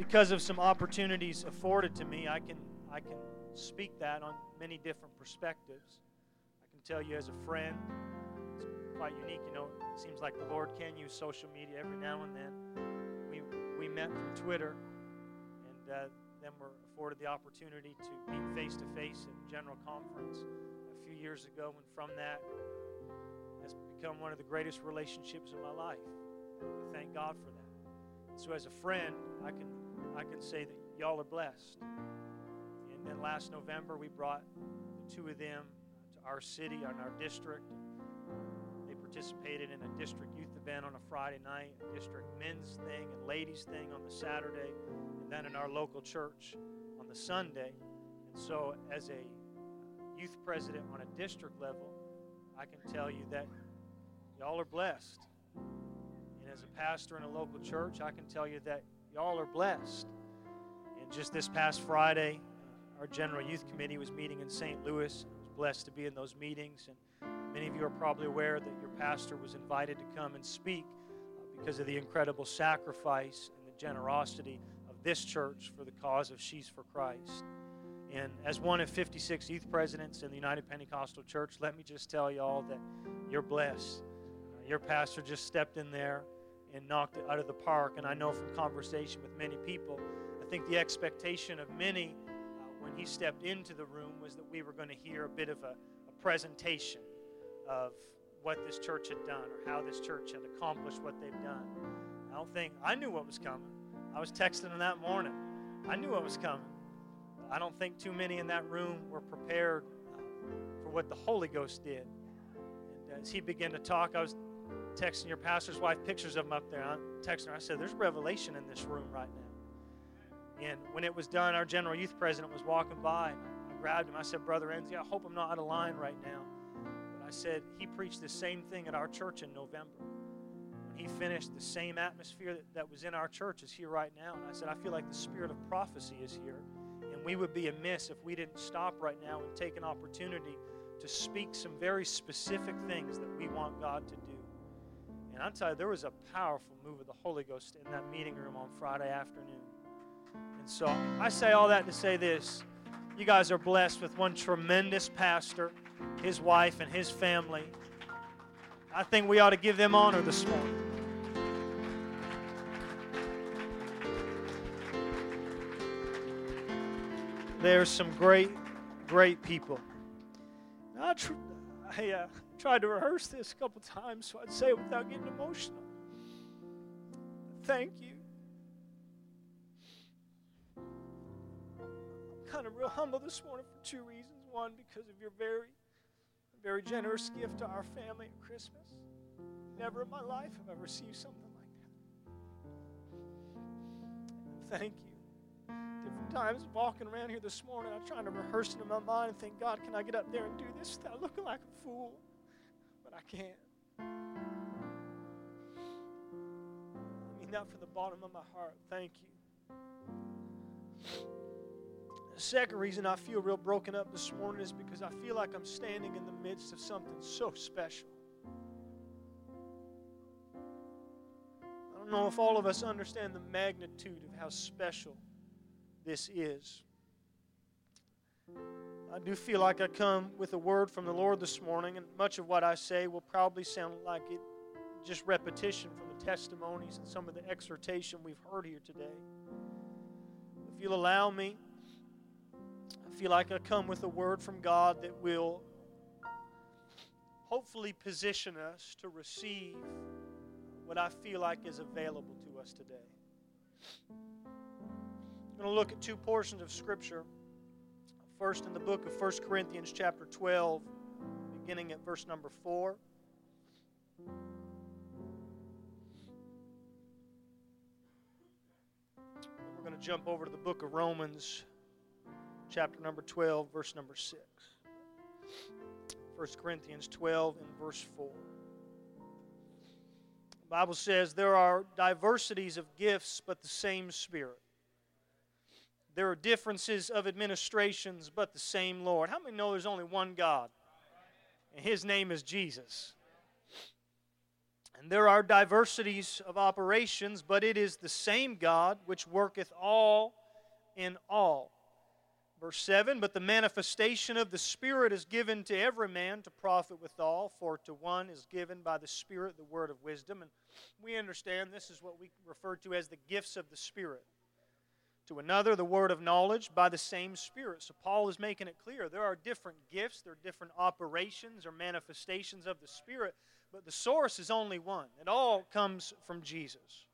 because of some opportunities afforded to me, I can I can speak that on many different perspectives. I can tell you as a friend, it's quite unique. You know, it seems like the Lord can use social media every now and then. We we met through Twitter, and uh, then were afforded the opportunity to meet face to face at General Conference a few years ago, and from that has become one of the greatest relationships in my life. I thank God for that. So as a friend, I can I can say that y'all are blessed. And then last November, we brought the two of them to our city and our district. They participated in a district youth event on a Friday night, a district men's thing and ladies thing on the Saturday, and then in our local church on the Sunday. And so, as a youth president on a district level, I can tell you that y'all are blessed. And as a pastor in a local church, I can tell you that y'all are blessed. And just this past Friday, our General Youth Committee was meeting in St. Louis. I was blessed to be in those meetings. And many of you are probably aware that your pastor was invited to come and speak uh, because of the incredible sacrifice and the generosity of this church for the cause of Sheaves for Christ. And as one of 56 youth presidents in the United Pentecostal Church, let me just tell you all that you're blessed. Uh, your pastor just stepped in there and knocked it out of the park. And I know from conversation with many people, I think the expectation of many uh, when he stepped into the room was that we were going to hear a bit of a, a presentation of what this church had done or how this church had accomplished what they've done. I don't think I knew what was coming. I was texting him that morning. I knew what was coming. I don't think too many in that room were prepared uh, for what the Holy Ghost did. And as he began to talk, I was texting your pastor's wife pictures of them up there. I texting her. I said, "There's revelation in this room right now." And when it was done, our general youth president was walking by. I grabbed him. I said, "Brother Enzi, I hope I'm not out of line right now." But I said he preached the same thing at our church in November. When he finished, the same atmosphere that, that was in our church is here right now. And I said, I feel like the spirit of prophecy is here. And we would be amiss if we didn't stop right now and take an opportunity to speak some very specific things that we want God to do. And I'll tell you, there was a powerful move of the Holy Ghost in that meeting room on Friday afternoon. And so I say all that to say this you guys are blessed with one tremendous pastor, his wife, and his family. I think we ought to give them honor this morning. There's some great, great people. I, tr- I uh, tried to rehearse this a couple times so I'd say it without getting emotional. Thank you. I'm kind of real humble this morning for two reasons. One, because of your very, very generous gift to our family at Christmas. Never in my life have I received something like that. Thank you. Different times walking around here this morning, I'm trying to rehearse it in my mind and think, God, can I get up there and do this without looking like a fool? I can't. I mean that from the bottom of my heart. Thank you. The second reason I feel real broken up this morning is because I feel like I'm standing in the midst of something so special. I don't know if all of us understand the magnitude of how special this is. I do feel like I come with a word from the Lord this morning, and much of what I say will probably sound like it just repetition from the testimonies and some of the exhortation we've heard here today. If you'll allow me, I feel like I come with a word from God that will hopefully position us to receive what I feel like is available to us today. I'm going to look at two portions of Scripture. First, in the book of 1 Corinthians, chapter 12, beginning at verse number 4. We're going to jump over to the book of Romans, chapter number 12, verse number 6. 1 Corinthians 12 and verse 4. The Bible says, There are diversities of gifts, but the same Spirit. There are differences of administrations, but the same Lord. How many know there's only one God? And his name is Jesus. And there are diversities of operations, but it is the same God which worketh all in all. Verse 7 But the manifestation of the Spirit is given to every man to profit withal, for to one is given by the Spirit the word of wisdom. And we understand this is what we refer to as the gifts of the Spirit. To another, the word of knowledge by the same Spirit. So Paul is making it clear there are different gifts, there are different operations or manifestations of the Spirit, but the source is only one. It all comes from Jesus.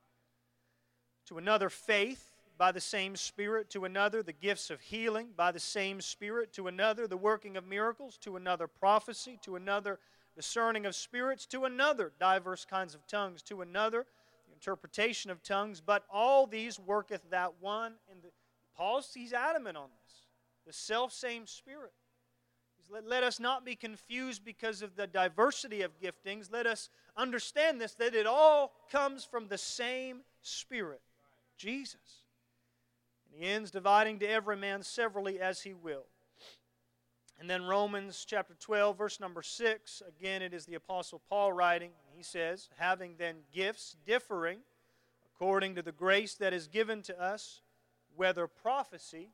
To another, faith by the same Spirit, to another, the gifts of healing by the same Spirit, to another, the working of miracles, to another, prophecy, to another, discerning of spirits, to another, diverse kinds of tongues, to another, the interpretation of tongues. But all these worketh that one. And the, Paul's, he's adamant on this the self same Spirit. Let, let us not be confused because of the diversity of giftings. Let us understand this that it all comes from the same Spirit, Jesus. And he ends dividing to every man severally as he will. And then Romans chapter 12, verse number 6, again it is the Apostle Paul writing. He says, Having then gifts differing according to the grace that is given to us, whether prophecy,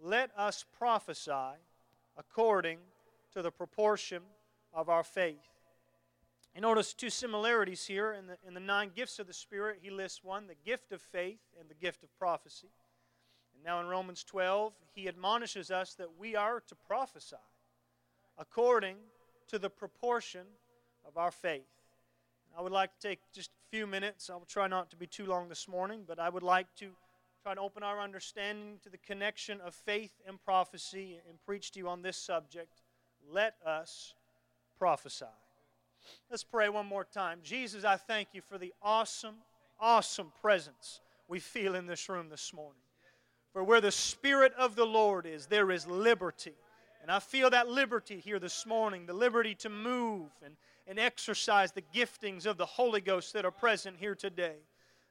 let us prophesy according to the proportion of our faith. You notice two similarities here in the, in the nine gifts of the Spirit. He lists one, the gift of faith and the gift of prophecy. Now, in Romans 12, he admonishes us that we are to prophesy according to the proportion of our faith. I would like to take just a few minutes. I will try not to be too long this morning, but I would like to try to open our understanding to the connection of faith and prophecy and preach to you on this subject. Let us prophesy. Let's pray one more time. Jesus, I thank you for the awesome, awesome presence we feel in this room this morning. For where the Spirit of the Lord is, there is liberty. And I feel that liberty here this morning the liberty to move and, and exercise the giftings of the Holy Ghost that are present here today.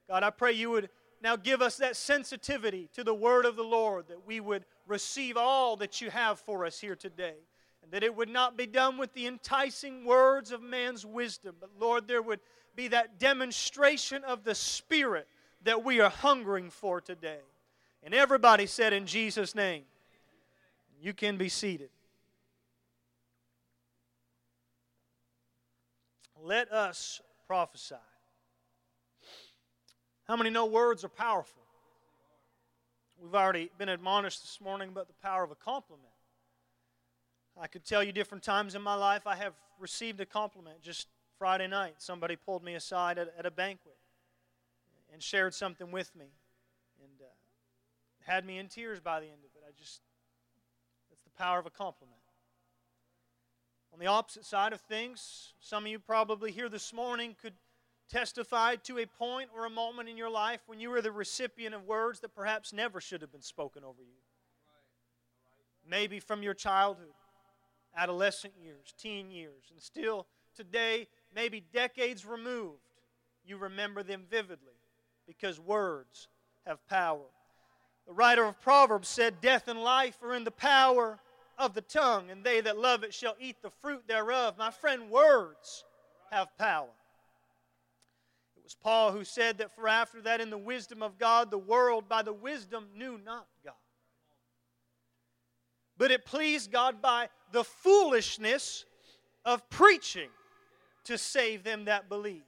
God, I pray you would now give us that sensitivity to the word of the Lord, that we would receive all that you have for us here today. And that it would not be done with the enticing words of man's wisdom, but Lord, there would be that demonstration of the Spirit that we are hungering for today. And everybody said, In Jesus' name. You can be seated. Let us prophesy. How many know words are powerful? We've already been admonished this morning about the power of a compliment. I could tell you different times in my life I have received a compliment. Just Friday night, somebody pulled me aside at, at a banquet and shared something with me had me in tears by the end of it. I just, that's the power of a compliment. On the opposite side of things, some of you probably here this morning could testify to a point or a moment in your life when you were the recipient of words that perhaps never should have been spoken over you. Maybe from your childhood, adolescent years, teen years, and still today, maybe decades removed, you remember them vividly because words have power. The writer of Proverbs said, Death and life are in the power of the tongue, and they that love it shall eat the fruit thereof. My friend, words have power. It was Paul who said that for after that, in the wisdom of God, the world by the wisdom knew not God. But it pleased God by the foolishness of preaching to save them that believe.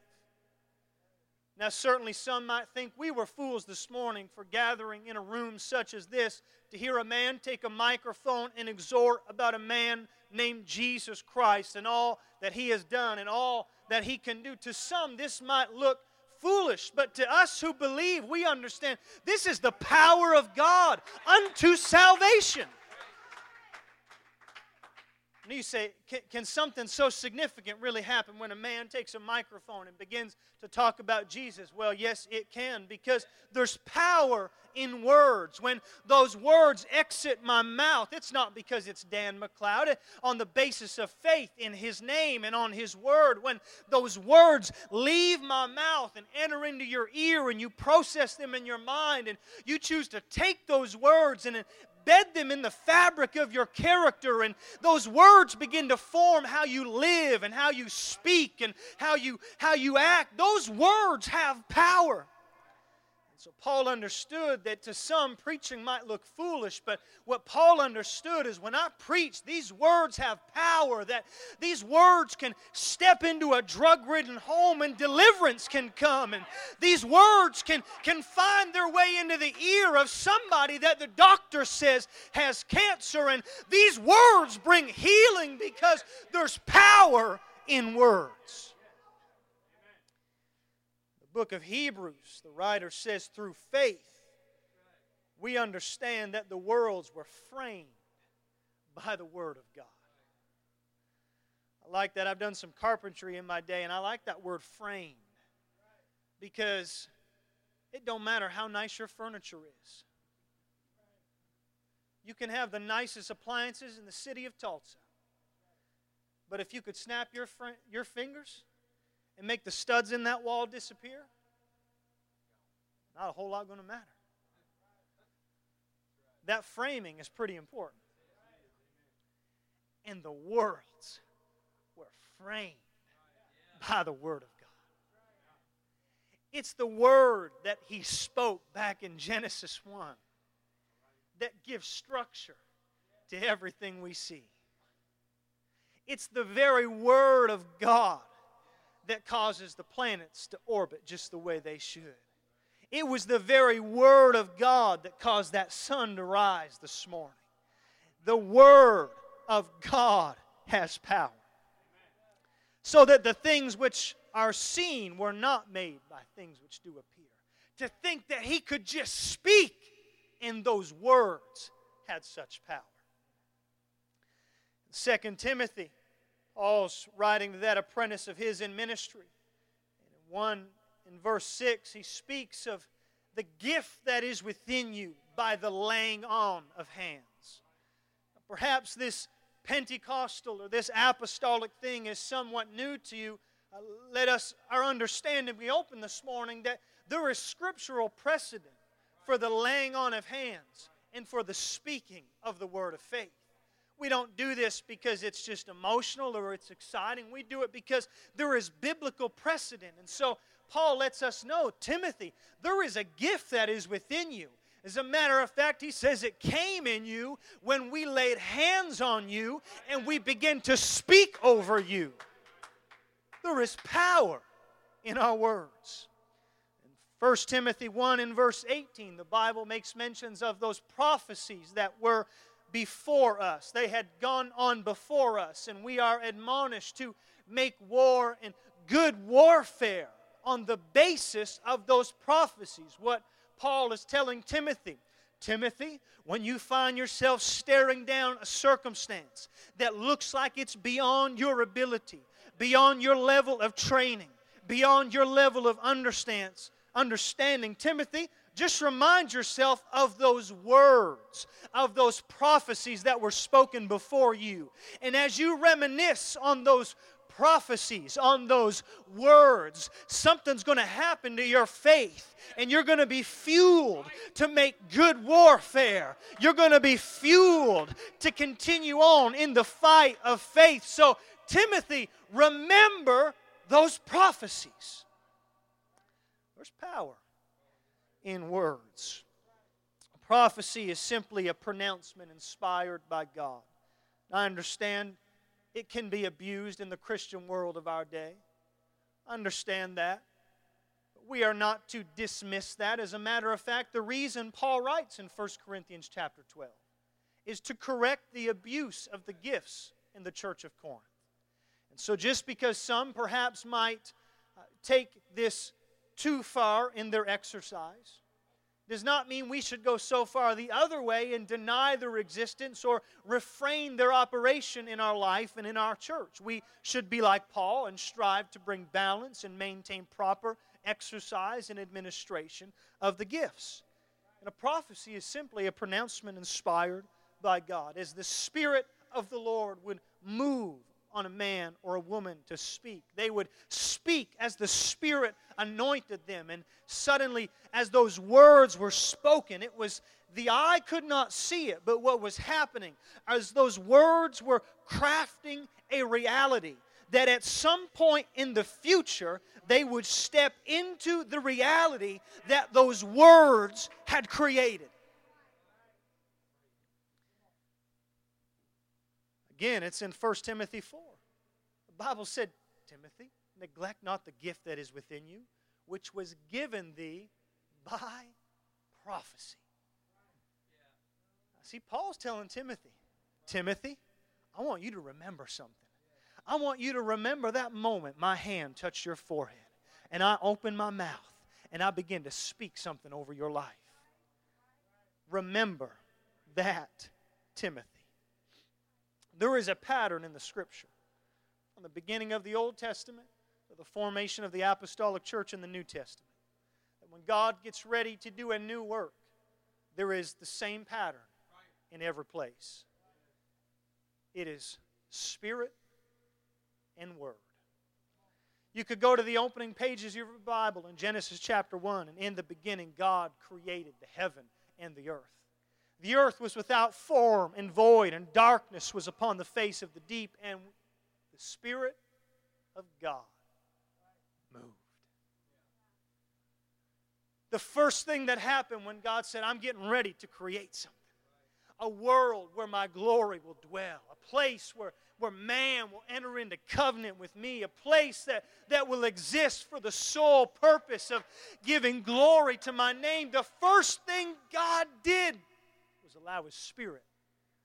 Now, certainly some might think we were fools this morning for gathering in a room such as this to hear a man take a microphone and exhort about a man named Jesus Christ and all that he has done and all that he can do. To some, this might look foolish, but to us who believe, we understand this is the power of God unto salvation. And you say, can, can, something so significant really happen when a man takes a microphone and begins to talk about Jesus? Well, yes, it can, because there's power in words. When those words exit my mouth, it's not because it's Dan McLeod, eh, on the basis of faith in his name and on his word. When those words leave my mouth and enter into your ear and you process them in your mind and you choose to take those words and embed them in the fabric of your character, and those words begin to form how you live and how you speak and how you, how you act. Those words have power. So Paul understood that to some preaching might look foolish, but what Paul understood is when I preach, these words have power, that these words can step into a drug ridden home and deliverance can come. And these words can, can find their way into the ear of somebody that the doctor says has cancer. And these words bring healing because there's power in words book of Hebrews, the writer says, through faith, we understand that the worlds were framed by the Word of God. I like that. I've done some carpentry in my day, and I like that word framed because it don't matter how nice your furniture is. You can have the nicest appliances in the city of Tulsa. But if you could snap your, fr- your fingers and make the studs in that wall disappear, not a whole lot going to matter. That framing is pretty important. And the worlds were framed by the Word of God. It's the Word that He spoke back in Genesis 1 that gives structure to everything we see. It's the very Word of God that causes the planets to orbit just the way they should. It was the very Word of God that caused that sun to rise this morning. The Word of God has power. So that the things which are seen were not made by things which do appear. To think that He could just speak in those words had such power. 2 Timothy, Paul's writing to that apprentice of his in ministry. In 1 in verse 6, he speaks of the gift that is within you by the laying on of hands. Perhaps this Pentecostal or this apostolic thing is somewhat new to you. Uh, let us, our understanding, be open this morning that there is scriptural precedent for the laying on of hands and for the speaking of the word of faith. We don't do this because it's just emotional or it's exciting. We do it because there is biblical precedent. And so Paul lets us know Timothy, there is a gift that is within you. As a matter of fact, he says it came in you when we laid hands on you and we began to speak over you. There is power in our words. In 1 Timothy 1 in verse 18, the Bible makes mentions of those prophecies that were before us. They had gone on before us, and we are admonished to make war and good warfare on the basis of those prophecies. What Paul is telling Timothy. Timothy, when you find yourself staring down a circumstance that looks like it's beyond your ability, beyond your level of training, beyond your level of understands, understanding, Timothy, just remind yourself of those words, of those prophecies that were spoken before you. And as you reminisce on those prophecies, on those words, something's going to happen to your faith. And you're going to be fueled to make good warfare. You're going to be fueled to continue on in the fight of faith. So, Timothy, remember those prophecies. There's power in words. prophecy is simply a pronouncement inspired by God. I understand it can be abused in the Christian world of our day. Understand that. We are not to dismiss that. As a matter of fact, the reason Paul writes in 1 Corinthians chapter 12 is to correct the abuse of the gifts in the church of Corinth. And so, just because some perhaps might uh, take this too far in their exercise, does not mean we should go so far the other way and deny their existence or refrain their operation in our life and in our church. We should be like Paul and strive to bring balance and maintain proper exercise and administration of the gifts. And a prophecy is simply a pronouncement inspired by God. As the Spirit of the Lord would move on a man or a woman to speak. They would speak as the Spirit anointed them. And suddenly, as those words were spoken, it was the eye could not see it, but what was happening as those words were crafting a reality that at some point in the future they would step into the reality that those words had created. Again, it's in 1 Timothy 4. The Bible said, Timothy, neglect not the gift that is within you, which was given thee by prophecy. See, Paul's telling Timothy, Timothy, I want you to remember something. I want you to remember that moment my hand touched your forehead and I opened my mouth and I began to speak something over your life. Remember that, Timothy. There is a pattern in the scripture from the beginning of the Old Testament to the formation of the apostolic church in the New Testament. That when God gets ready to do a new work, there is the same pattern in every place. It is spirit and word. You could go to the opening pages of your Bible in Genesis chapter 1, and in the beginning, God created the heaven and the earth. The earth was without form and void, and darkness was upon the face of the deep, and the Spirit of God moved. The first thing that happened when God said, I'm getting ready to create something a world where my glory will dwell, a place where, where man will enter into covenant with me, a place that, that will exist for the sole purpose of giving glory to my name. The first thing God did allow His Spirit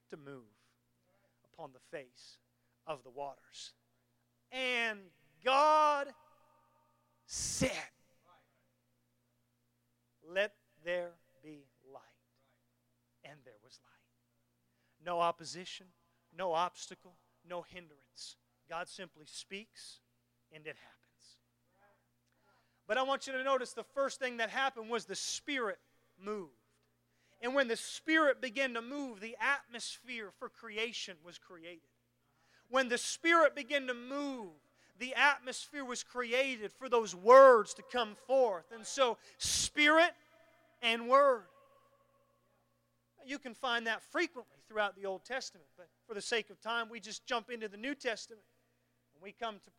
to move upon the face of the waters. And God said, Let there be light. And there was light. No opposition, no obstacle, no hindrance. God simply speaks and it happens. But I want you to notice the first thing that happened was the Spirit moved. And when the Spirit began to move, the atmosphere for creation was created. When the Spirit began to move, the atmosphere was created for those words to come forth. And so, Spirit and Word. You can find that frequently throughout the Old Testament, but for the sake of time, we just jump into the New Testament and we come to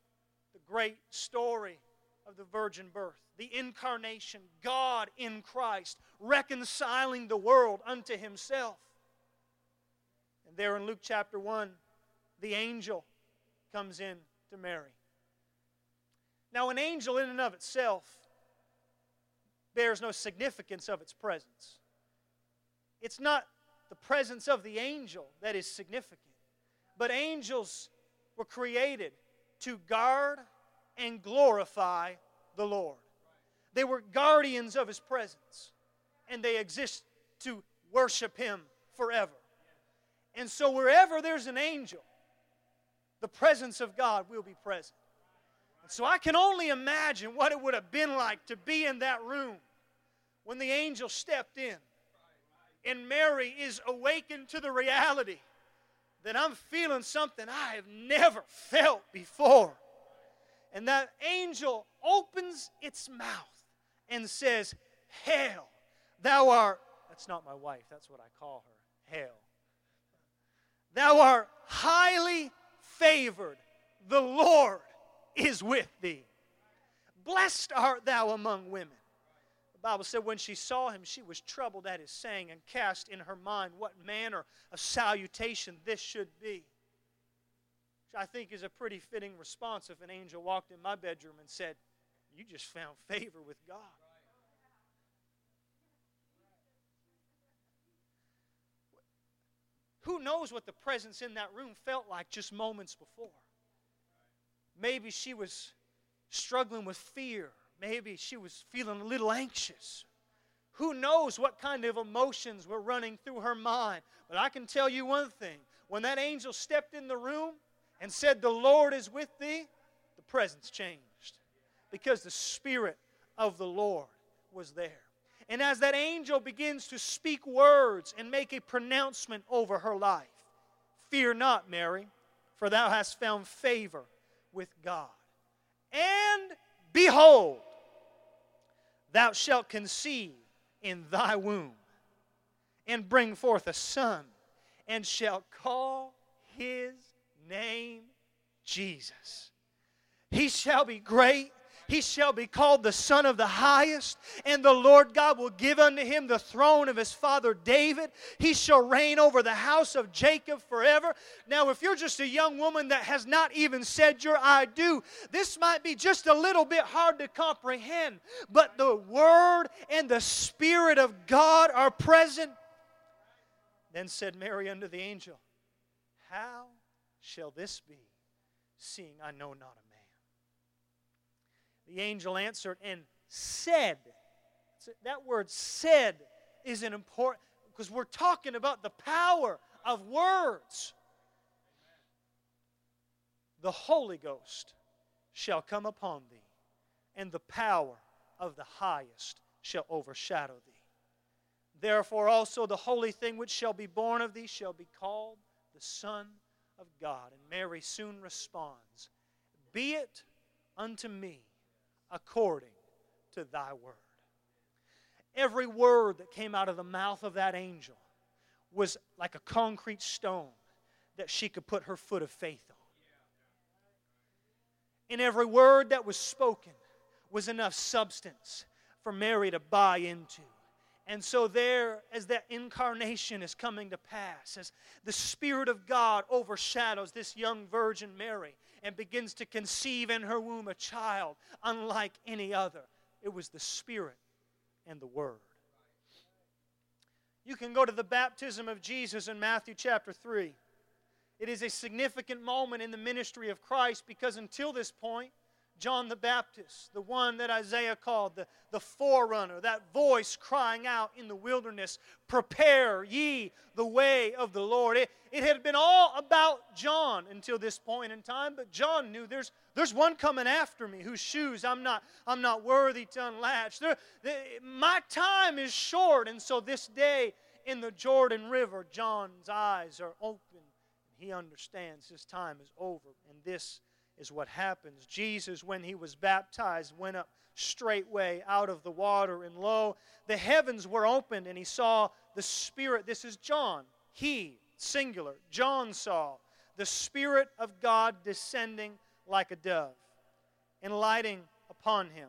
the great story of the virgin birth, the incarnation, God in Christ, reconciling the world unto Himself. And there in Luke chapter 1, the angel comes in to Mary. Now, an angel in and of itself bears no significance of its presence. It's not the presence of the angel that is significant, but angels were created to guard and glorify the Lord. They were guardians of His presence, and they exist to worship Him forever. And so, wherever there's an angel, the presence of God will be present. And so, I can only imagine what it would have been like to be in that room when the angel stepped in and Mary is awakened to the reality that I'm feeling something I have never felt before. And that angel opens its mouth and says, Hail, thou art, that's not my wife, that's what I call her, Hail. Thou art highly favored, the Lord is with thee. Blessed art thou among women. The Bible said when she saw him, she was troubled at his saying and cast in her mind what manner of salutation this should be. I think is a pretty fitting response if an angel walked in my bedroom and said, You just found favor with God. Who knows what the presence in that room felt like just moments before? Maybe she was struggling with fear Maybe she was feeling a little anxious. Who knows what kind of emotions were running through her mind? But I can tell you one thing when that angel stepped in the room and said, The Lord is with thee, the presence changed because the Spirit of the Lord was there. And as that angel begins to speak words and make a pronouncement over her life, fear not, Mary, for thou hast found favor with God. And behold, thou shalt conceive in thy womb and bring forth a son, and shalt call his name Jesus. He shall be great he shall be called the Son of the Highest, and the Lord God will give unto him the throne of his father David. He shall reign over the house of Jacob forever. Now, if you're just a young woman that has not even said your I do, this might be just a little bit hard to comprehend, but the Word and the Spirit of God are present. Then said Mary unto the angel, How shall this be, seeing I know not a man? the angel answered and said, that word said is an important, because we're talking about the power of words. The Holy Ghost shall come upon thee, and the power of the highest shall overshadow thee. Therefore also the holy thing which shall be born of thee shall be called the Son of God. And Mary soon responds, Be it unto me according to thy word. Every word that came out of the mouth of that angel was like a concrete stone that she could put her foot of faith on. And every word that was spoken was enough substance for Mary to buy into. And so, there, as that incarnation is coming to pass, as the Spirit of God overshadows this young Virgin Mary and begins to conceive in her womb a child unlike any other, it was the Spirit and the Word. You can go to the baptism of Jesus in Matthew chapter 3. It is a significant moment in the ministry of Christ because until this point, John the Baptist, the one that Isaiah called the, the forerunner, that voice crying out in the wilderness, Prepare ye the way of the Lord. It, it had been all about John until this point in time, but John knew there's, there's one coming after me whose shoes I'm not, I'm not worthy to unlatch. There, the, my time is short, and so this day in the Jordan River, John's eyes are open. And he understands his time is over, and this is what happens. Jesus, when he was baptized, went up straightway out of the water, and lo, the heavens were opened, and he saw the Spirit. This is John. He, singular, John saw the Spirit of God descending like a dove and lighting upon him.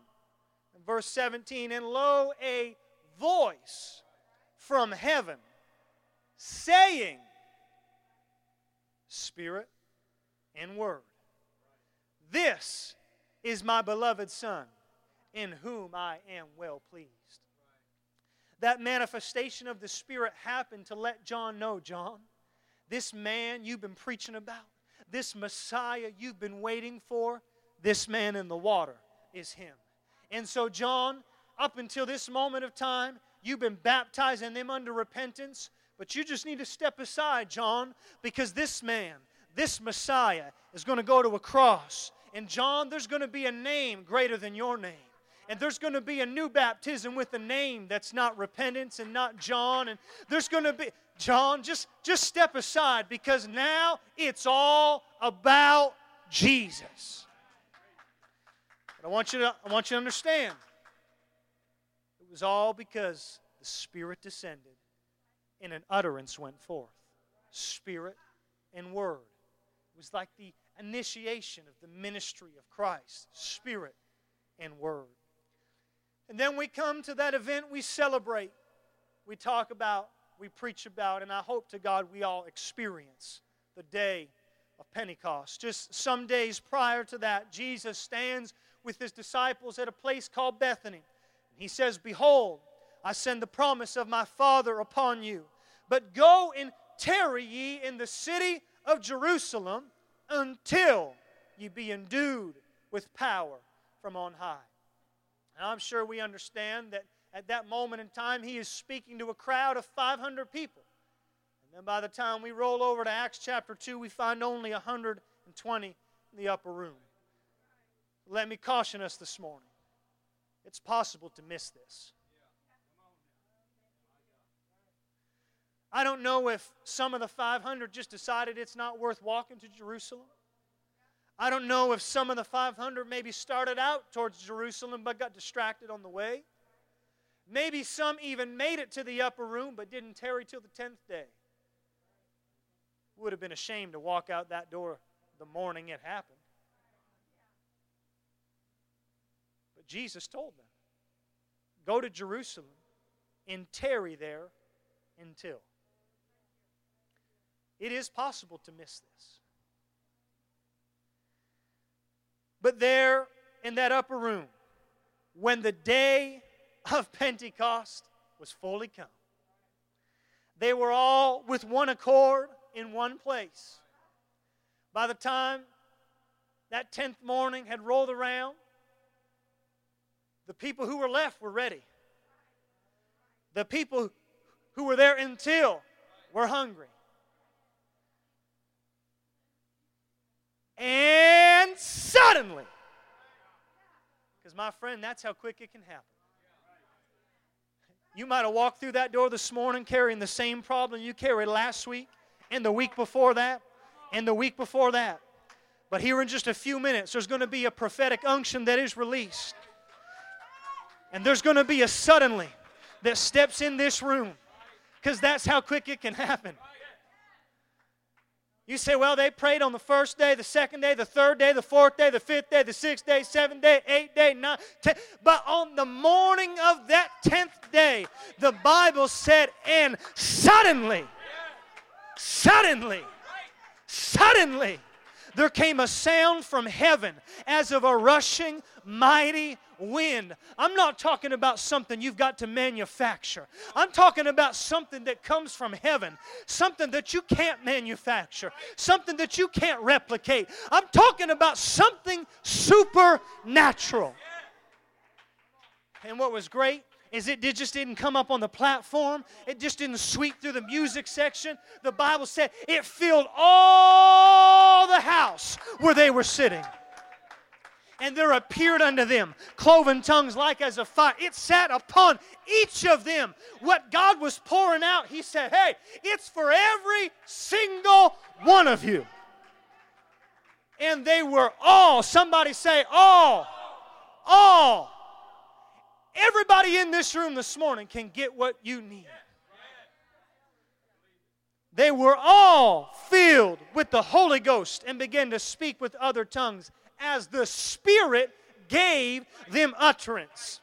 Verse 17, and lo, a voice from heaven saying, Spirit and Word this is my beloved Son, in whom I am well pleased. That manifestation of the Spirit happened to let John know John, this man you've been preaching about, this Messiah you've been waiting for, this man in the water is him. And so, John, up until this moment of time, you've been baptizing them under repentance, but you just need to step aside, John, because this man, this Messiah, is going to go to a cross and John, there's going to be a name greater than your name. And there's going to be a new baptism with a name that's not repentance and not John. And there's going to be, John, just, just step aside because now it's all about Jesus. But I want you to, I want you to understand it was all because the Spirit descended and an utterance went forth. Spirit and Word. It was like the initiation of the ministry of Christ, Spirit and Word. And then we come to that event we celebrate, we talk about, we preach about, and I hope to God we all experience the day of Pentecost. Just some days prior to that, Jesus stands with his disciples at a place called Bethany. And He says, Behold, I send the promise of my Father upon you, but go and tarry ye in the city of Jerusalem until you be endued with power from on high. And I'm sure we understand that at that moment in time, he is speaking to a crowd of 500 people. And then by the time we roll over to Acts chapter 2, we find only 120 in the upper room. Let me caution us this morning it's possible to miss this. I don't know if some of the 500 just decided it's not worth walking to Jerusalem. I don't know if some of the 500 maybe started out towards Jerusalem but got distracted on the way. Maybe some even made it to the upper room but didn't tarry till the 10th day. Would have been ashamed to walk out that door the morning it happened. But Jesus told them go to Jerusalem and tarry there until. It is possible to miss this. But there in that upper room, when the day of Pentecost was fully come, they were all with one accord in one place. By the time that 10th morning had rolled around, the people who were left were ready. The people who were there until were hungry. And suddenly, because my friend, that's how quick it can happen. You might have walked through that door this morning carrying the same problem you carried last week, and the week before that, and the week before that. But here in just a few minutes, there's going to be a prophetic unction that is released. And there's going to be a suddenly that steps in this room because that's how quick it can happen. You say, well, they prayed on the first day, the second day, the third day, the fourth day, the fifth day, the sixth day, seventh day, eighth day, nine, ten. But on the morning of that tenth day, the Bible said, and suddenly, suddenly, suddenly, there came a sound from heaven as of a rushing mighty wind. I'm not talking about something you've got to manufacture. I'm talking about something that comes from heaven, something that you can't manufacture, something that you can't replicate. I'm talking about something supernatural. And what was great is it just didn't come up on the platform. It just didn't sweep through the music section. The Bible said it filled all the house where they were sitting and there appeared unto them cloven tongues like as a fire. It sat upon each of them. What God was pouring out, He said, Hey, it's for every single one of you. And they were all, somebody say, all, all. Everybody in this room this morning can get what you need. They were all filled with the Holy Ghost and began to speak with other tongues as the Spirit gave them utterance.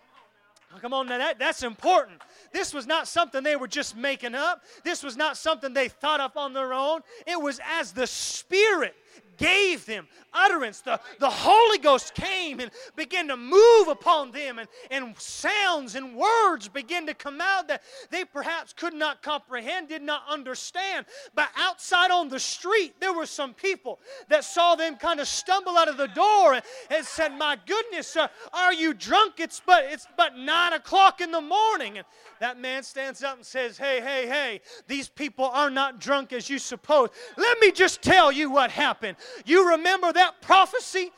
come on now, that, that's important. This was not something they were just making up. This was not something they thought up on their own. It was as the Spirit gave them utterance. The, the Holy Ghost came and began to move upon them, and, and sounds and words began to come out that they perhaps could not comprehend, did not understand. But outside on the street, there were some people that saw them kind of stumble out of the door and, and said, My goodness, uh, are you drunk? It's but it's but nine o'clock in the morning. And that man stands up and says, Hey, hey, hey, these people are not drunk as you suppose. Let me just tell you what happened. You remember that prophecy?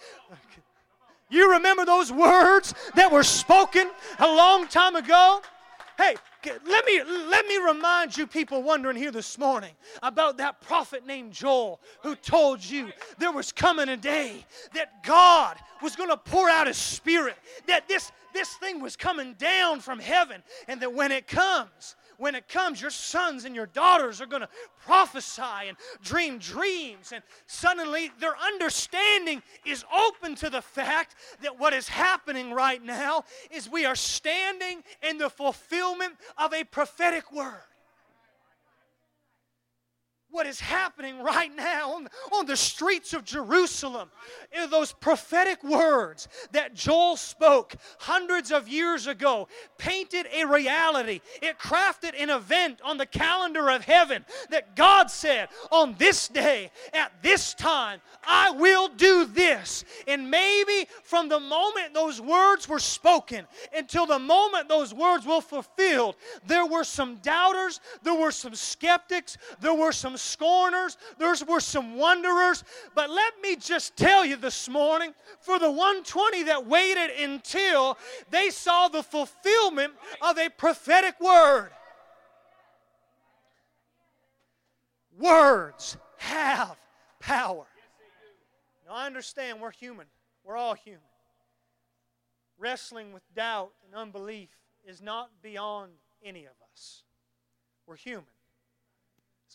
You remember those words that were spoken a long time ago? Hey, let me let me remind you people wondering here this morning about that prophet named Joel who told you there was coming a day that God was going to pour out his spirit that this this thing was coming down from heaven and that when it comes when it comes, your sons and your daughters are going to prophesy and dream dreams. And suddenly their understanding is open to the fact that what is happening right now is we are standing in the fulfillment of a prophetic word what is happening right now on, on the streets of Jerusalem. Those prophetic words that Joel spoke hundreds of years ago painted a reality. It crafted an event on the calendar of heaven that God said, On this day, at this time, I will do this. And maybe from the moment those words were spoken until the moment those words were fulfilled, there were some doubters, there were some skeptics, there were some scorners, there were some wanderers. But let me just tell you this morning for the 120 that waited until they saw the fulfillment of a prophetic word. Words have power. Now, I understand we're human, we're all human. Wrestling with doubt and unbelief is not beyond any of us. We're human.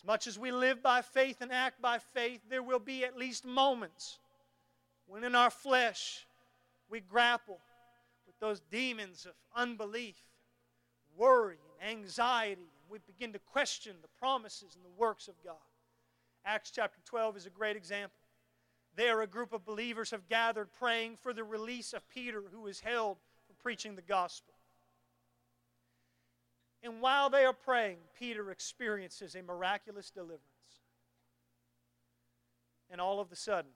As much as we live by faith and act by faith, there will be at least moments when in our flesh we grapple with those demons of unbelief, worry, and anxiety, and we begin to question the promises and the works of God. Acts chapter 12 is a great example. There, a group of believers have gathered praying for the release of Peter, who is held for preaching the gospel. And while they are praying, Peter experiences a miraculous deliverance. And all of a sudden,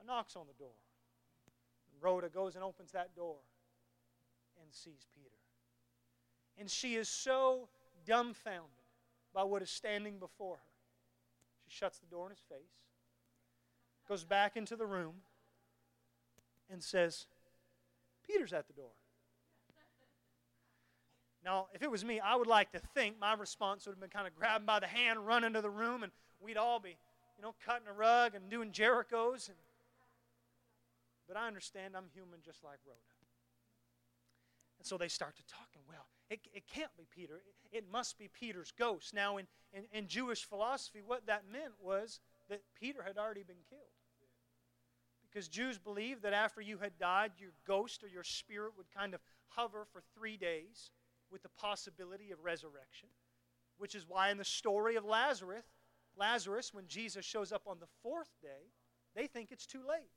a knocks on the door. Rhoda goes and opens that door and sees Peter. And she is so dumbfounded by what is standing before her. She shuts the door in his face, goes back into the room, and says, Peter's at the door. Now, if it was me, I would like to think my response would have been kind of grab him by the hand, run into the room, and we'd all be, you know, cutting a rug and doing Jerichos. And, but I understand I'm human just like Rhoda. And so they start to talking. Well, it, it can't be Peter. It, it must be Peter's ghost. Now, in, in, in Jewish philosophy, what that meant was that Peter had already been killed. Because Jews believed that after you had died, your ghost or your spirit would kind of hover for three days with the possibility of resurrection, which is why in the story of Lazarus, Lazarus, when Jesus shows up on the fourth day, they think it's too late.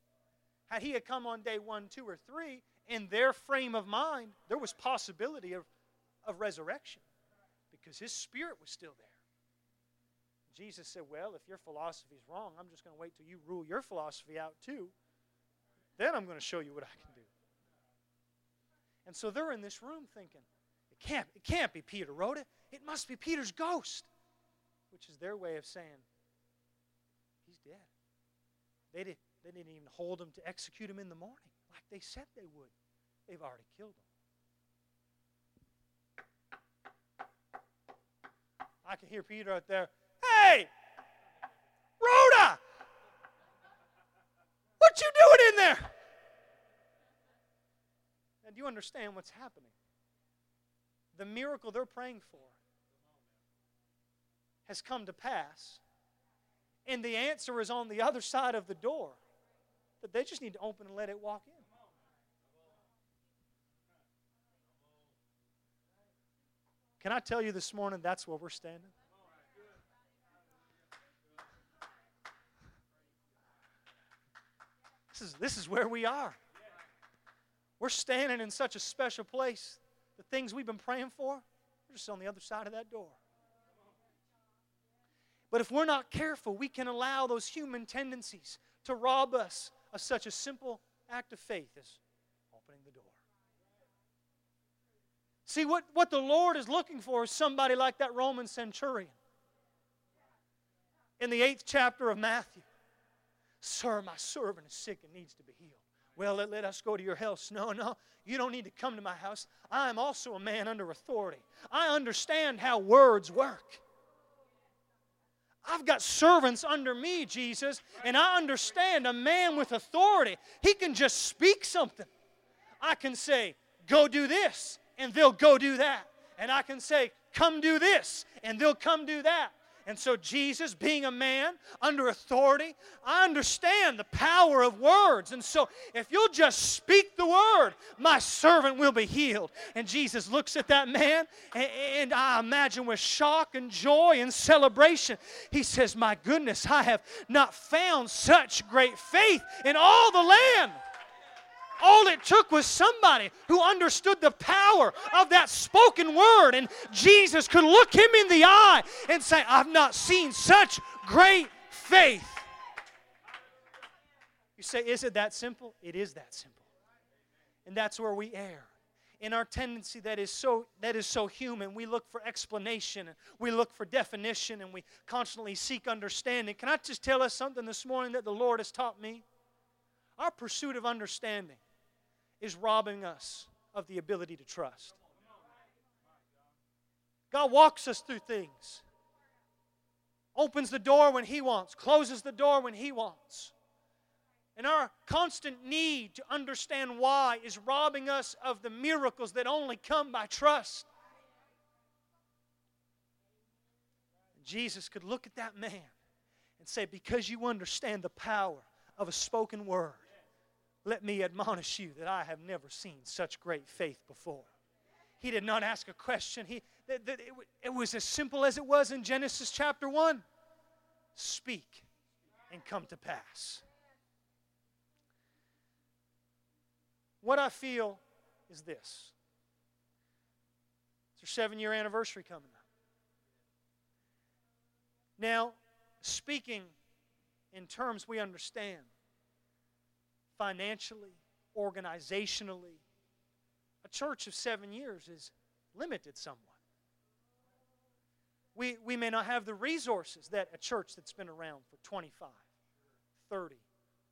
Had he had come on day one, two, or three, in their frame of mind, there was possibility of, of resurrection because his spirit was still there. Jesus said, Well, if your philosophy is wrong, I'm just going to wait till you rule your philosophy out too. Then I'm going to show you what I can do. And so they're in this room thinking, it can't, it can't be Peter Rhoda. It must be Peter's ghost, which is their way of saying, he's dead. They, didn't, they didn't even hold him to execute him in the morning like they said they would. They've already killed him. I can hear Peter out there, hey, Rhoda, what you doing in there? And do you understand what's happening? The miracle they're praying for has come to pass. And the answer is on the other side of the door. That they just need to open and let it walk in. Can I tell you this morning that's where we're standing? This is, this is where we are. We're standing in such a special place the things we've been praying for, they're just on the other side of that door. But if we're not careful, we can allow those human tendencies to rob us of such a simple act of faith as opening the door. See, what, what the Lord is looking for is somebody like that Roman centurion in the eighth chapter of Matthew. Sir, my servant is sick and needs to be healed. Well, let, let us go to your house. No, no, you don't need to come to my house. I am also a man under authority. I understand how words work. I've got servants under me, Jesus, and I understand a man with authority. He can just speak something. I can say, Go do this, and they'll go do that. And I can say, Come do this, and they'll come do that. And so, Jesus, being a man under authority, I understand the power of words. And so, if you'll just speak the word, my servant will be healed. And Jesus looks at that man, and, I imagine with shock and joy and celebration, he says, My goodness, I have not found such great faith in all the land. All it took was somebody who understood the power of that spoken word. And Jesus could look him in the eye and say, I've not seen such great faith. You say, Is it that simple? It is that simple. And that's where we err. In our tendency that is so that is so human, we look for explanation and we look for definition and we constantly seek understanding. Can I just tell us something this morning that the Lord has taught me? Our pursuit of understanding is robbing us of the ability to trust. God walks us through things. opens the door when He wants, closes the door when He wants. And our constant need to understand why is robbing us of the miracles that only come by trust. Jesus could look at that man and say, Because you understand the power of a spoken word, let me admonish you that I have never seen such great faith before. He did not ask a question. He, it, it was as simple as it was in Genesis chapter 1 speak and come to pass. What I feel is this it's our seven year anniversary coming up. Now, speaking in terms we understand, financially, organizationally, a church of seven years is limited somewhat. We, we may not have the resources that a church that's been around for 25, 30,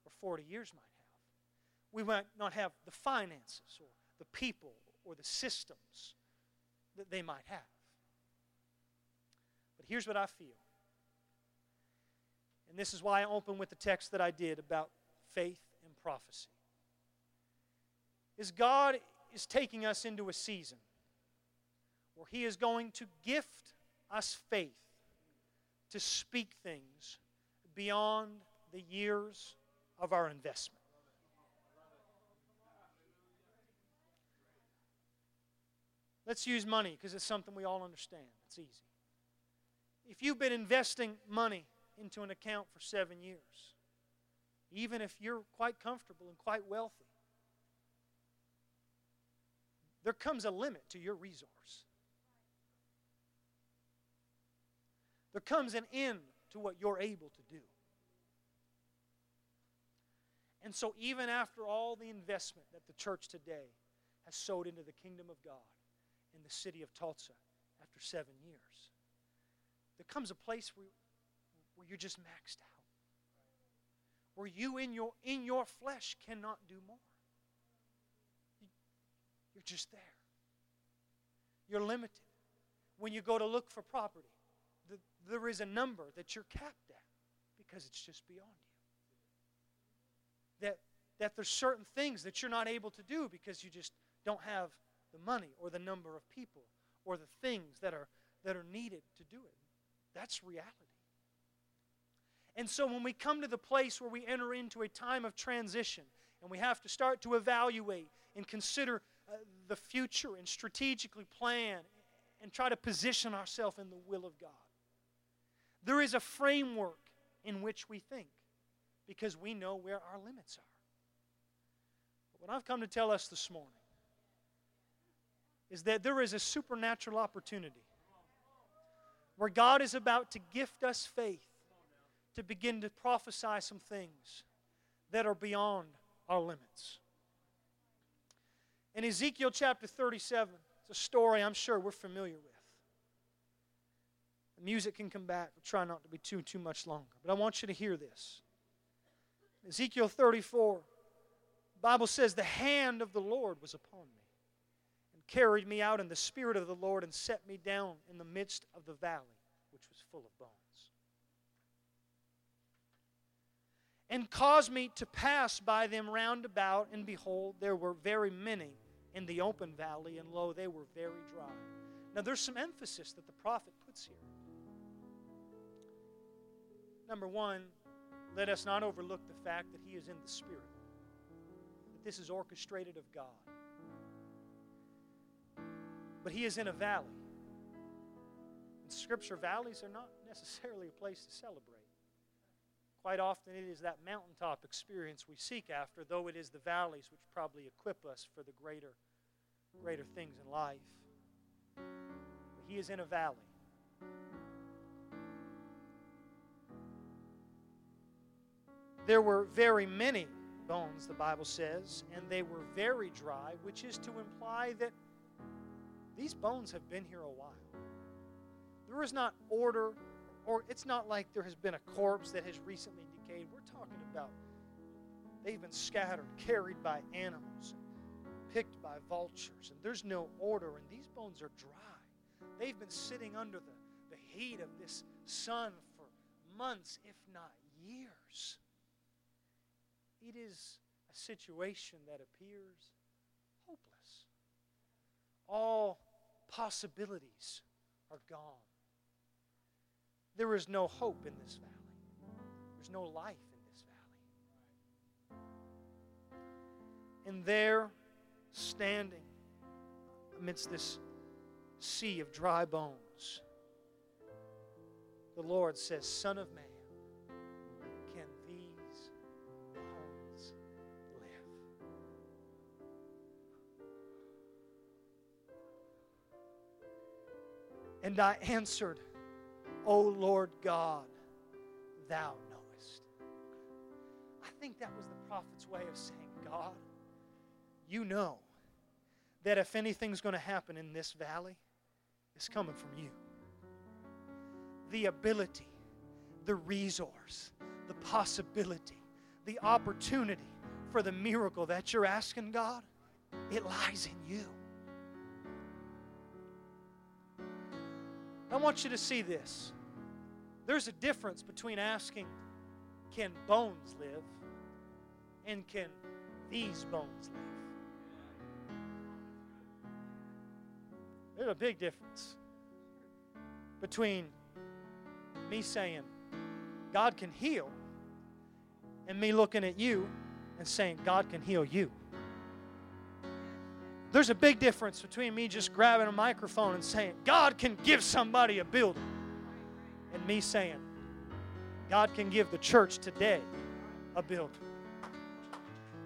or 40 years might have. We might not have the finances or the people or the systems that they might have. But here's what I feel and this is why I open with the text that I did about faith prophecy. Is God is taking us into a season where He is going to gift us faith to speak things beyond the years of our investment. Let's use money because it's something we all understand. It's easy. If you've been investing money into an account for seven years, even if you're quite comfortable and quite wealthy. There comes a limit to your resource. There comes an end to what you're able to do. And so, even after all the investment that the church today has sowed into the kingdom of God in the city of Tulsa after seven years, there comes a place where where you're just maxed out. Where you in your in your flesh cannot do more. You're just there. You're limited. When you go to look for property, the, there is a number that you're capped at because it's just beyond you. That, that there's certain things that you're not able to do because you just don't have the money or the number of people or the things that are, that are needed to do it. That's reality. And so when we come to the place where we enter into a time of transition and we have to start to evaluate and consider uh, the future and strategically plan and try to position ourselves in the will of God, there is a framework in which we think because we know where our limits are. But what I've come to tell us this morning is that there is a supernatural opportunity where God is about to gift us faith to begin to prophesy some things that are beyond our limits. In Ezekiel chapter 37, it's a story I'm sure we're familiar with. The music can come back. We'll try not to be too, too much longer. But I want you to hear this. Ezekiel 34, the Bible says, The hand of the Lord was upon me and carried me out in the spirit of the Lord and set me down in the midst of the valley, which was full of bones. And caused me to pass by them round about, and behold, there were very many in the open valley, and lo, they were very dry. Now, there's some emphasis that the prophet puts here. Number one, let us not overlook the fact that he is in the Spirit, that this is orchestrated of God. But he is in a valley. In Scripture, valleys are not necessarily a place to celebrate. Quite often it is that mountaintop experience we seek after, though it is the valleys which probably equip us for the greater, greater things in life. But he is in a valley. There were very many bones, the Bible says, and they were very dry, which is to imply that these bones have been here a while. There is not order or it's not like there has been a corpse that has recently decayed. We're talking about they've been scattered, carried by animals, picked by vultures, and there's no order, and these bones are dry. They've been sitting under the, the heat of this sun for months, if not years. It is a situation that appears hopeless. All possibilities are gone. There is no hope in this valley, there's no life in this valley. And there, standing amidst this sea of dry bones, the Lord says, Son of man, can these bones live? And I answered, O Lord God, thou knowest. I think that was the prophet's way of saying, God, you know that if anything's going to happen in this valley, it's coming from you the ability, the resource, the possibility, the opportunity for the miracle that you're asking God, it lies in you. I want you to see this. There's a difference between asking, Can bones live? and Can these bones live? There's a big difference between me saying, God can heal, and me looking at you and saying, God can heal you. There's a big difference between me just grabbing a microphone and saying, God can give somebody a building, and me saying, God can give the church today a building.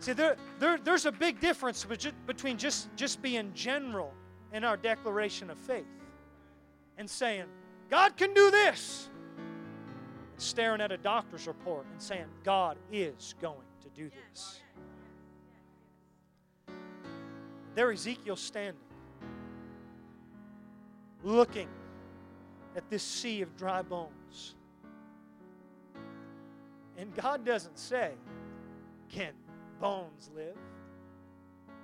See, there, there, there's a big difference between just, just being general in our declaration of faith and saying, God can do this and staring at a doctor's report and saying, God is going to do this. There, Ezekiel standing, looking at this sea of dry bones. And God doesn't say, Can bones live?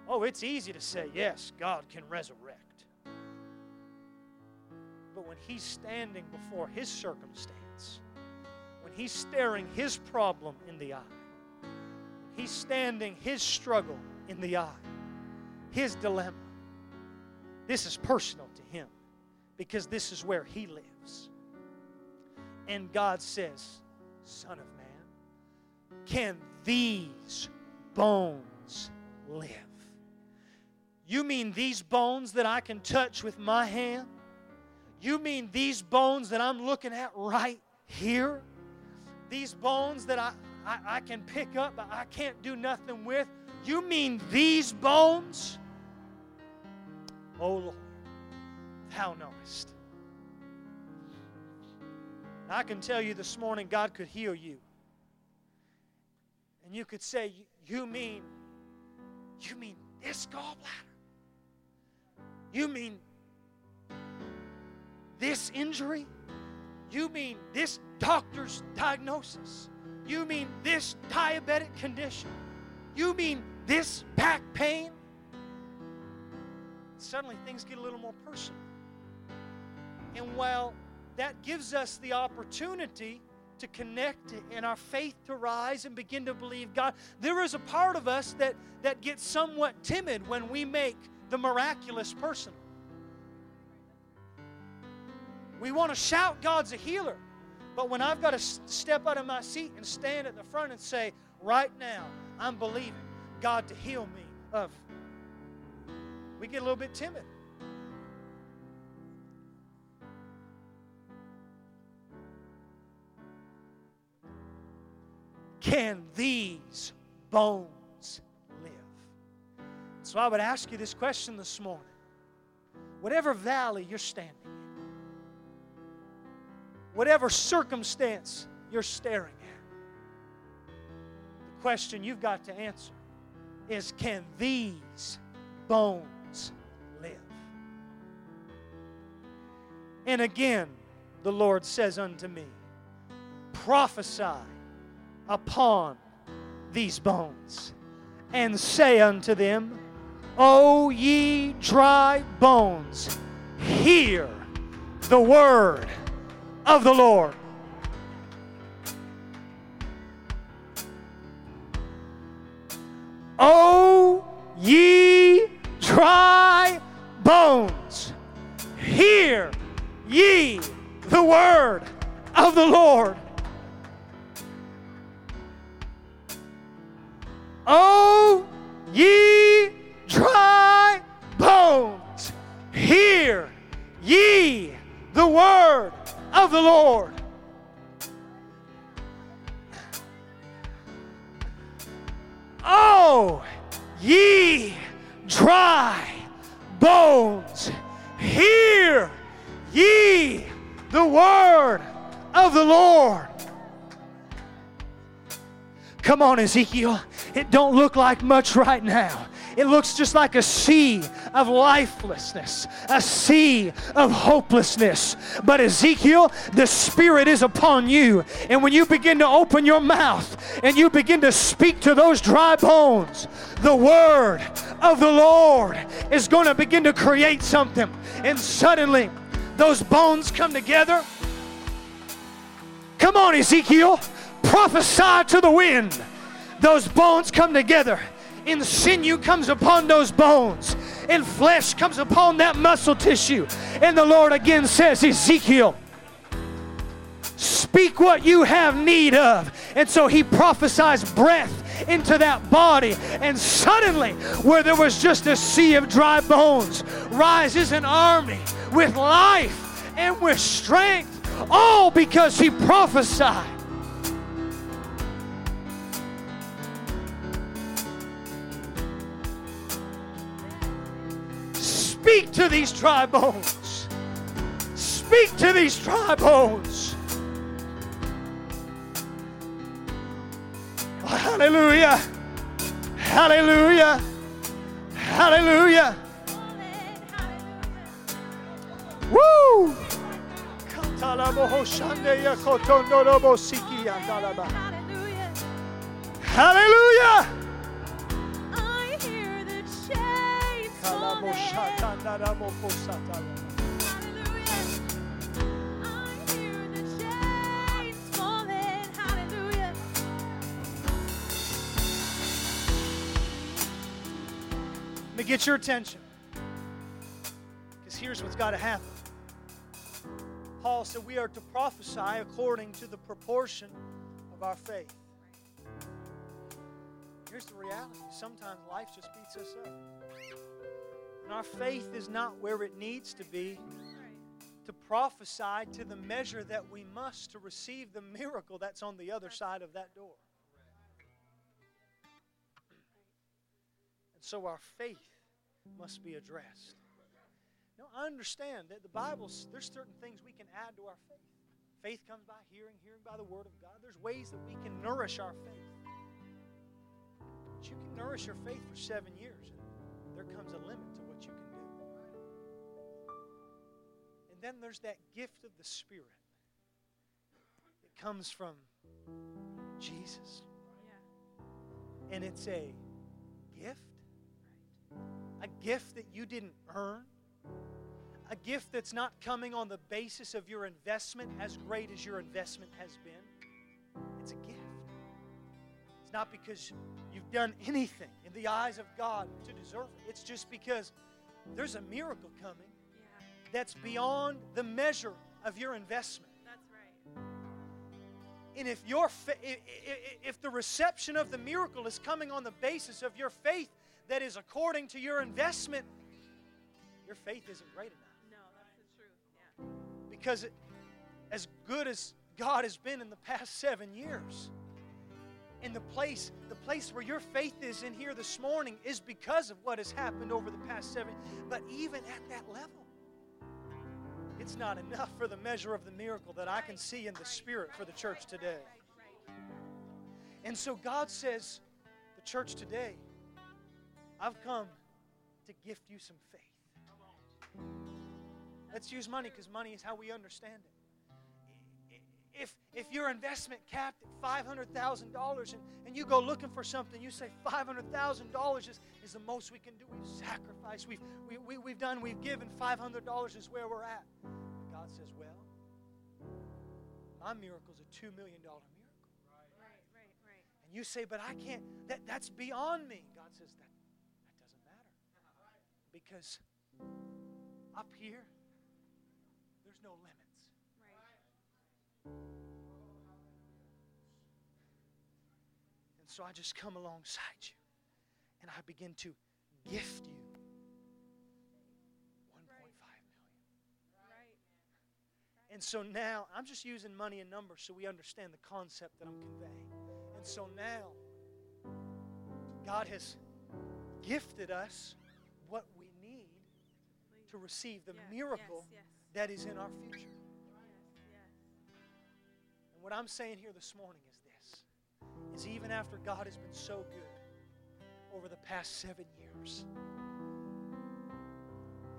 Oh, it's easy to say, Yes, God can resurrect. But when He's standing before His circumstance, when he's staring his problem in the eye, he's standing his struggle in the eye, his dilemma. This is personal to him because this is where he lives. And God says, Son of man, can these bones live? You mean these bones that I can touch with my hand? You mean these bones that I'm looking at right here? these bones that I, I, I can pick up, but I can't do nothing with. You mean these bones? Oh Lord, thou knowest. I can tell you this morning, God could heal you. And you could say, You mean, you mean this gallbladder? You mean this injury? You mean this doctor's diagnosis? You mean this diabetic condition? You mean this back pain? Suddenly things get a little more personal. And while that gives us the opportunity to connect and our faith to rise and begin to believe God, there is a part of us that, that gets somewhat timid when we make the miraculous personal. We want to shout God's a healer. But when I've got to step out of my seat and stand at the front and say, right now, I'm believing God to heal me of, we get a little bit timid. Can these bones live? So I would ask you this question this morning. Whatever valley you're standing in, whatever circumstance you're staring at. The question you've got to answer is can these bones live? And again, the Lord says unto me, Prophesy upon these bones and say unto them, O ye dry bones, hear the word of the Lord. O ye dry bones, hear ye the word of the Lord. O ye dry bones, hear ye the word of the Lord. Oh, ye dry bones, hear ye the word of the Lord. Come on, Ezekiel. It don't look like much right now. It looks just like a sea of lifelessness, a sea of hopelessness. But Ezekiel, the Spirit is upon you. And when you begin to open your mouth and you begin to speak to those dry bones, the word of the Lord is going to begin to create something. And suddenly, those bones come together. Come on, Ezekiel, prophesy to the wind. Those bones come together and sinew comes upon those bones, and flesh comes upon that muscle tissue. And the Lord again says, Ezekiel, speak what you have need of. And so he prophesies breath into that body. And suddenly, where there was just a sea of dry bones, rises an army with life and with strength, all because he prophesied. Speak to these dry bones. Speak to these dry bones. Hallelujah. Hallelujah. Hallelujah. Woo! Hallelujah. Let me get your attention. Because here's what's got to happen. Paul said we are to prophesy according to the proportion of our faith. Here's the reality sometimes life just beats us up. And our faith is not where it needs to be to prophesy to the measure that we must to receive the miracle that's on the other side of that door. And so our faith must be addressed. Now, I understand that the Bible, there's certain things we can add to our faith. Faith comes by hearing, hearing by the Word of God. There's ways that we can nourish our faith. But you can nourish your faith for seven years, and there comes a limit to And then there's that gift of the Spirit that comes from Jesus. And it's a gift, a gift that you didn't earn, a gift that's not coming on the basis of your investment, as great as your investment has been. It's a gift. It's not because you've done anything in the eyes of God to deserve it, it's just because there's a miracle coming that's beyond the measure of your investment. That's right. And if your if the reception of the miracle is coming on the basis of your faith that is according to your investment, your faith isn't great enough. No, that's the truth. Yeah. Because as good as God has been in the past 7 years, in the place the place where your faith is in here this morning is because of what has happened over the past 7 but even at that level it's not enough for the measure of the miracle that I can see in the Spirit for the church today. And so God says, the church today, I've come to gift you some faith. Let's use money because money is how we understand it. If, if your investment capped at $500,000 and, and you go looking for something, you say $500,000 is, is the most we can do. We've sacrificed, we've, we, we, we've done, we've given. $500 is where we're at. God says, well, my miracle is a $2 million miracle. Right, right, right. And you say, but I can't, that, that's beyond me. God says, that, that doesn't matter. Uh-huh. Because up here, there's no limits. So I just come alongside you and I begin to gift you 1.5 million. Right. And so now I'm just using money and numbers so we understand the concept that I'm conveying. And so now God has gifted us what we need to receive the miracle that is in our future. yes, yes. And what I'm saying here this morning is is even after God has been so good over the past seven years.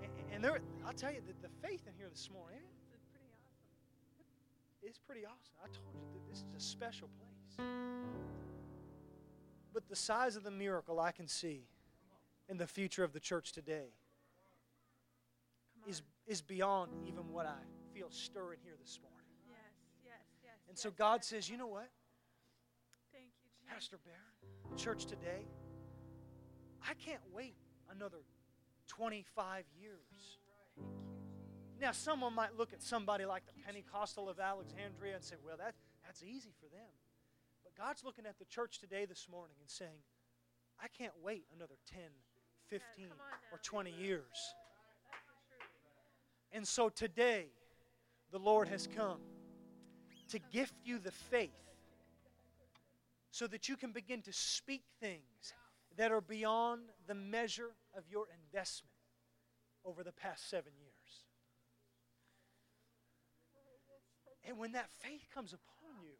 And, and there, I'll tell you, the, the faith in here this morning It's pretty awesome. is pretty awesome. I told you that this is a special place. But the size of the miracle I can see in the future of the church today is, is beyond even what I feel stirring here this morning. Yes, yes, yes. And so yes, God yes. says, you know what? Thank you, Jesus. Pastor Barron, church today, I can't wait another 25 years. Thank you, Jesus. Now, someone might look at somebody like the Pentecostal of Alexandria and say, well, that, that's easy for them. But God's looking at the church today this morning and saying, I can't wait another 10, 15, come or 20 years. That's the truth. And so today, the Lord has come to gift you the faith so that you can begin to speak things that are beyond the measure of your investment over the past seven years. And when that faith comes upon you,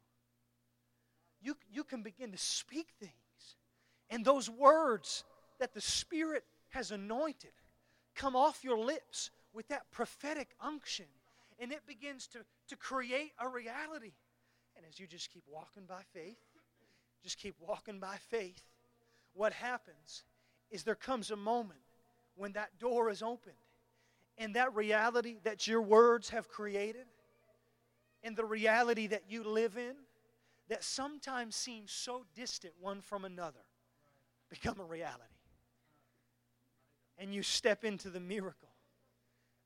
you, you can begin to speak things. And those words that the Spirit has anointed come off your lips with that prophetic unction. And it begins to, to create a reality. And as you just keep walking by faith, just keep walking by faith, what happens is there comes a moment when that door is opened and that reality that your words have created and the reality that you live in that sometimes seems so distant one from another become a reality. And you step into the miracle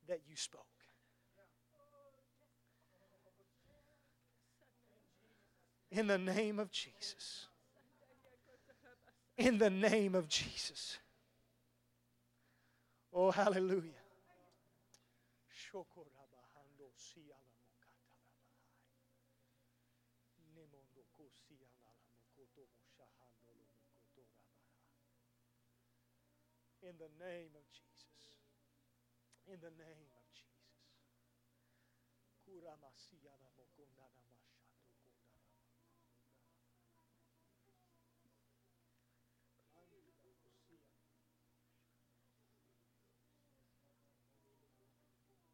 that you spoke. In the name of Jesus. In the name of Jesus. Oh, hallelujah. In the name of Jesus. In the name